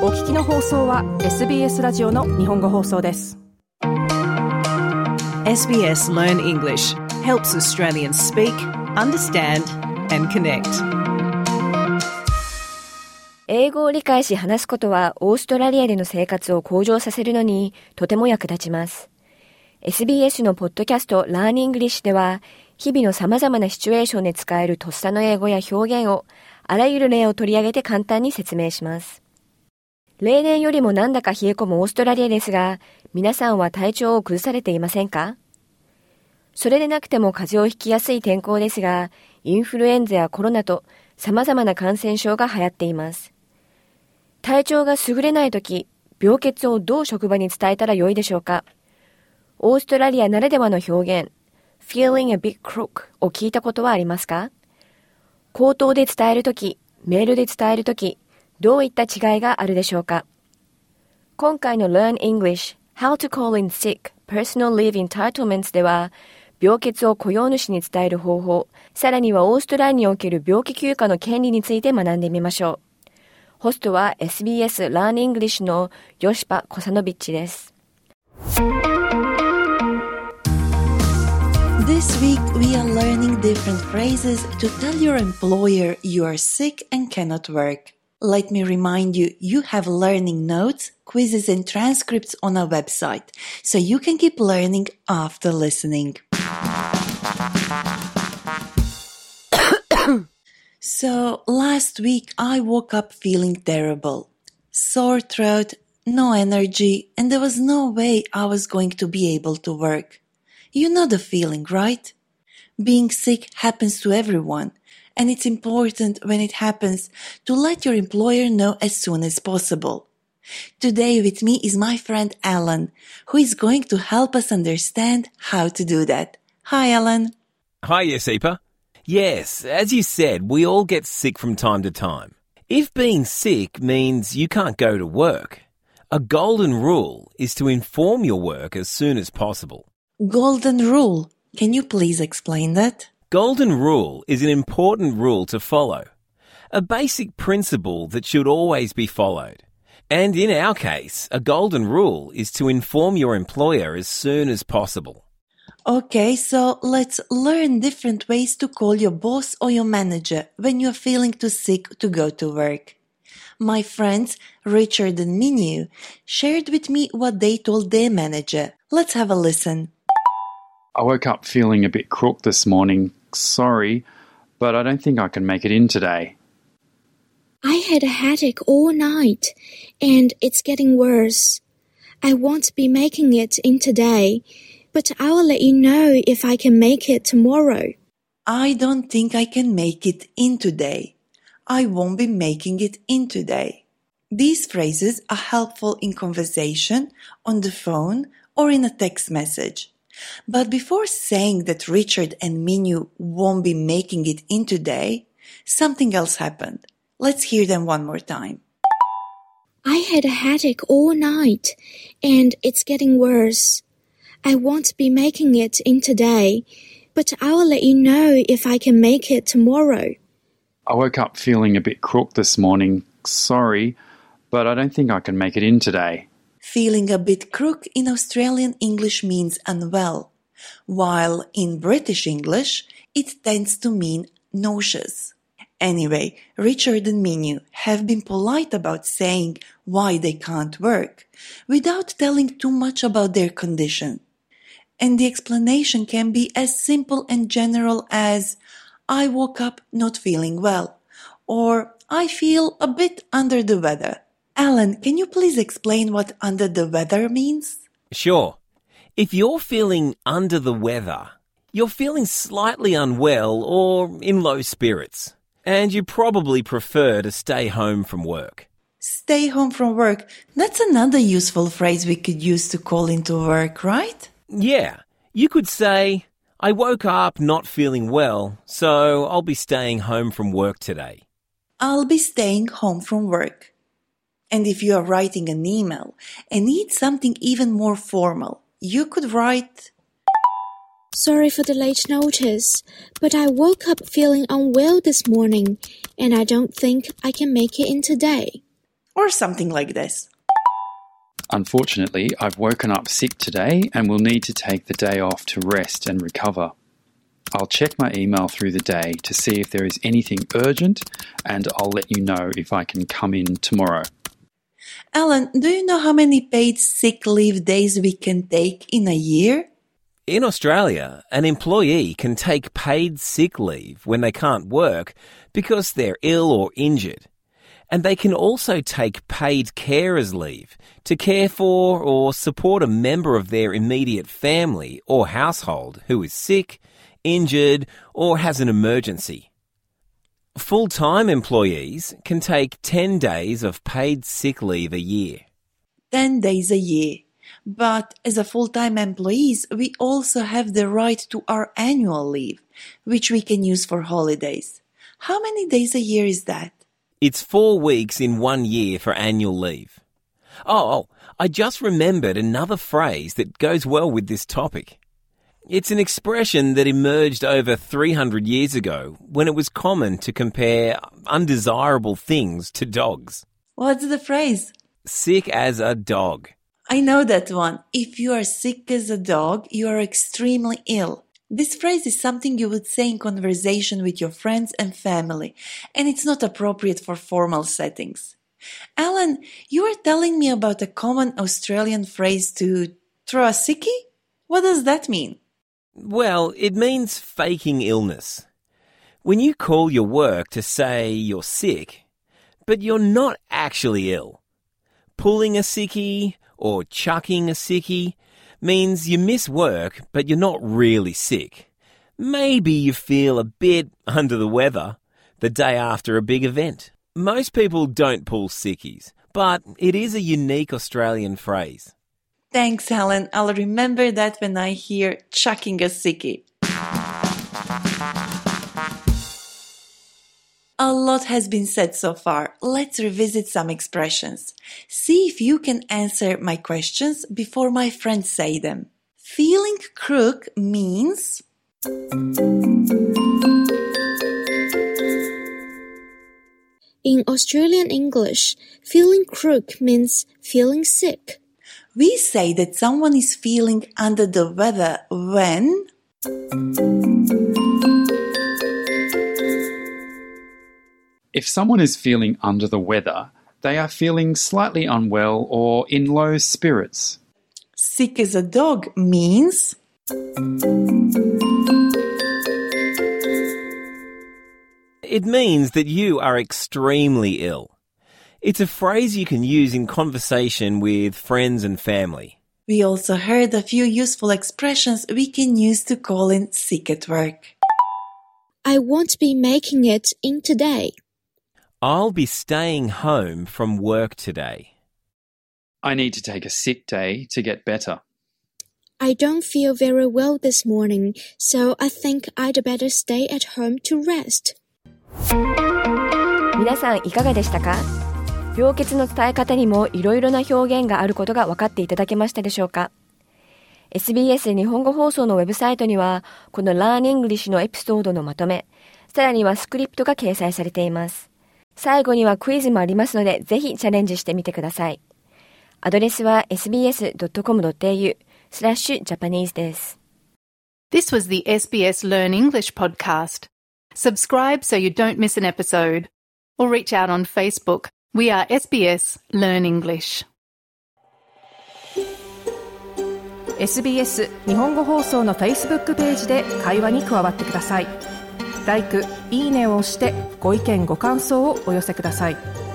お聞きの放送は SBS ラジオの日本語放送です SBS Learn English helps Australians speak, understand, and connect. 英語を理解し話すことはオーストラリアでの生活を向上させるのにとても役立ちます。SBS のポッドキャスト Learn English では日々の様々なシチュエーションで使えるとっさの英語や表現をあらゆる例を取り上げて簡単に説明します。例年よりもなんだか冷え込むオーストラリアですが、皆さんは体調を崩されていませんか？それでなくても風邪をひきやすい天候ですが、インフルエンザやコロナと様々な感染症が流行っています。体調が優れないとき、病欠をどう職場に伝えたらよいでしょうか？オーストラリアならではの表現、feeling a bit crook を聞いたことはありますか？口頭で伝えるとき、メールで伝えるとき、どういった違いがあるでしょうか今回の Learn English How to Call in Sick Personal Leave Entitlements では、病欠を雇用主に伝える方法、さらにはオーストラリアにおける病気休暇の権利について学んでみましょう。ホストは SBS Learn English のヨシパ・コサノビッチです。This week, we are learning different phrases to tell your employer you are sick and cannot work. Let me remind you, you have learning notes, quizzes and transcripts on our website, so you can keep learning after listening. so, last week I woke up feeling terrible. Sore throat, no energy, and there was no way I was going to be able to work. You know the feeling, right? Being sick happens to everyone, and it's important when it happens to let your employer know as soon as possible. Today with me is my friend Alan, who is going to help us understand how to do that. Hi, Alan. Hi, Josipa. Yes, as you said, we all get sick from time to time. If being sick means you can't go to work, a golden rule is to inform your work as soon as possible. Golden rule. Can you please explain that? Golden rule is an important rule to follow, a basic principle that should always be followed. And in our case, a golden rule is to inform your employer as soon as possible. Okay, so let's learn different ways to call your boss or your manager when you're feeling too sick to go to work. My friends Richard and Minu shared with me what they told their manager. Let's have a listen. I woke up feeling a bit crook this morning. Sorry, but I don't think I can make it in today. I had a headache all night, and it's getting worse. I won't be making it in today, but I will let you know if I can make it tomorrow. I don't think I can make it in today. I won't be making it in today. These phrases are helpful in conversation, on the phone, or in a text message. But before saying that Richard and Minu won't be making it in today, something else happened. Let's hear them one more time. I had a headache all night, and it's getting worse. I won't be making it in today, but I will let you know if I can make it tomorrow. I woke up feeling a bit crook this morning. Sorry, but I don't think I can make it in today. Feeling a bit crook in Australian English means unwell, while in British English it tends to mean nauseous. Anyway, Richard and Minu have been polite about saying why they can't work without telling too much about their condition. And the explanation can be as simple and general as I woke up not feeling well or I feel a bit under the weather. Alan, can you please explain what under the weather means? Sure. If you're feeling under the weather, you're feeling slightly unwell or in low spirits, and you probably prefer to stay home from work. Stay home from work. That's another useful phrase we could use to call into work, right? Yeah. You could say, I woke up not feeling well, so I'll be staying home from work today. I'll be staying home from work. And if you are writing an email and need something even more formal, you could write Sorry for the late notice, but I woke up feeling unwell this morning and I don't think I can make it in today. or something like this. Unfortunately, I've woken up sick today and will need to take the day off to rest and recover. I'll check my email through the day to see if there is anything urgent and I'll let you know if I can come in tomorrow. Alan, do you know how many paid sick leave days we can take in a year? In Australia, an employee can take paid sick leave when they can't work because they're ill or injured. And they can also take paid carers leave to care for or support a member of their immediate family or household who is sick, injured, or has an emergency. Full time employees can take 10 days of paid sick leave a year. 10 days a year. But as a full-time employees, we also have the right to our annual leave, which we can use for holidays. How many days a year is that? It's four weeks in one year for annual leave. Oh, oh, I just remembered another phrase that goes well with this topic. It's an expression that emerged over 300 years ago when it was common to compare undesirable things to dogs. What's the phrase? Sick as a dog. I know that one. If you are sick as a dog, you are extremely ill. This phrase is something you would say in conversation with your friends and family, and it's not appropriate for formal settings. Alan, you were telling me about a common Australian phrase to throw a sickie? What does that mean? Well, it means faking illness. When you call your work to say you're sick, but you're not actually ill. Pulling a sickie or chucking a sickie means you miss work, but you're not really sick. Maybe you feel a bit under the weather the day after a big event. Most people don't pull sickies, but it is a unique Australian phrase. Thanks, Alan. I'll remember that when I hear chucking a sickie. A lot has been said so far. Let's revisit some expressions. See if you can answer my questions before my friends say them. Feeling crook means In Australian English, feeling crook means feeling sick. We say that someone is feeling under the weather when If someone is feeling under the weather, they are feeling slightly unwell or in low spirits. sick as a dog means It means that you are extremely ill. It's a phrase you can use in conversation with friends and family. we also heard a few useful expressions we can use to call in sick at work. I won't be making it in today. I'll be staying home from work today. I need to take a sick day to get better. I don't feel very well this morning, so I think I'd better stay at home to rest. 皆さんいかがでしたか 病欠の伝え方にもいろいろな表現があることが分かっていただけましたでしょうか？SBS 日本語放送のウェブサイトにはこの Learn English のエピソードのまとめさらにはスクリプトが掲載されています最後にはクイズもありますのでぜひチャレンジしてみてくださいアドレスは sbs.com.au スラッシュジャパニーズです This was the SBS Learn English podcast. Subscribe so you don't miss an episode. Or reach out on Facebook. We are SBS Learn English. SBS 日本語放送の Facebook ページで会話に加わってください。「ライク」「いいね」を押してご意見ご感想をお寄せください。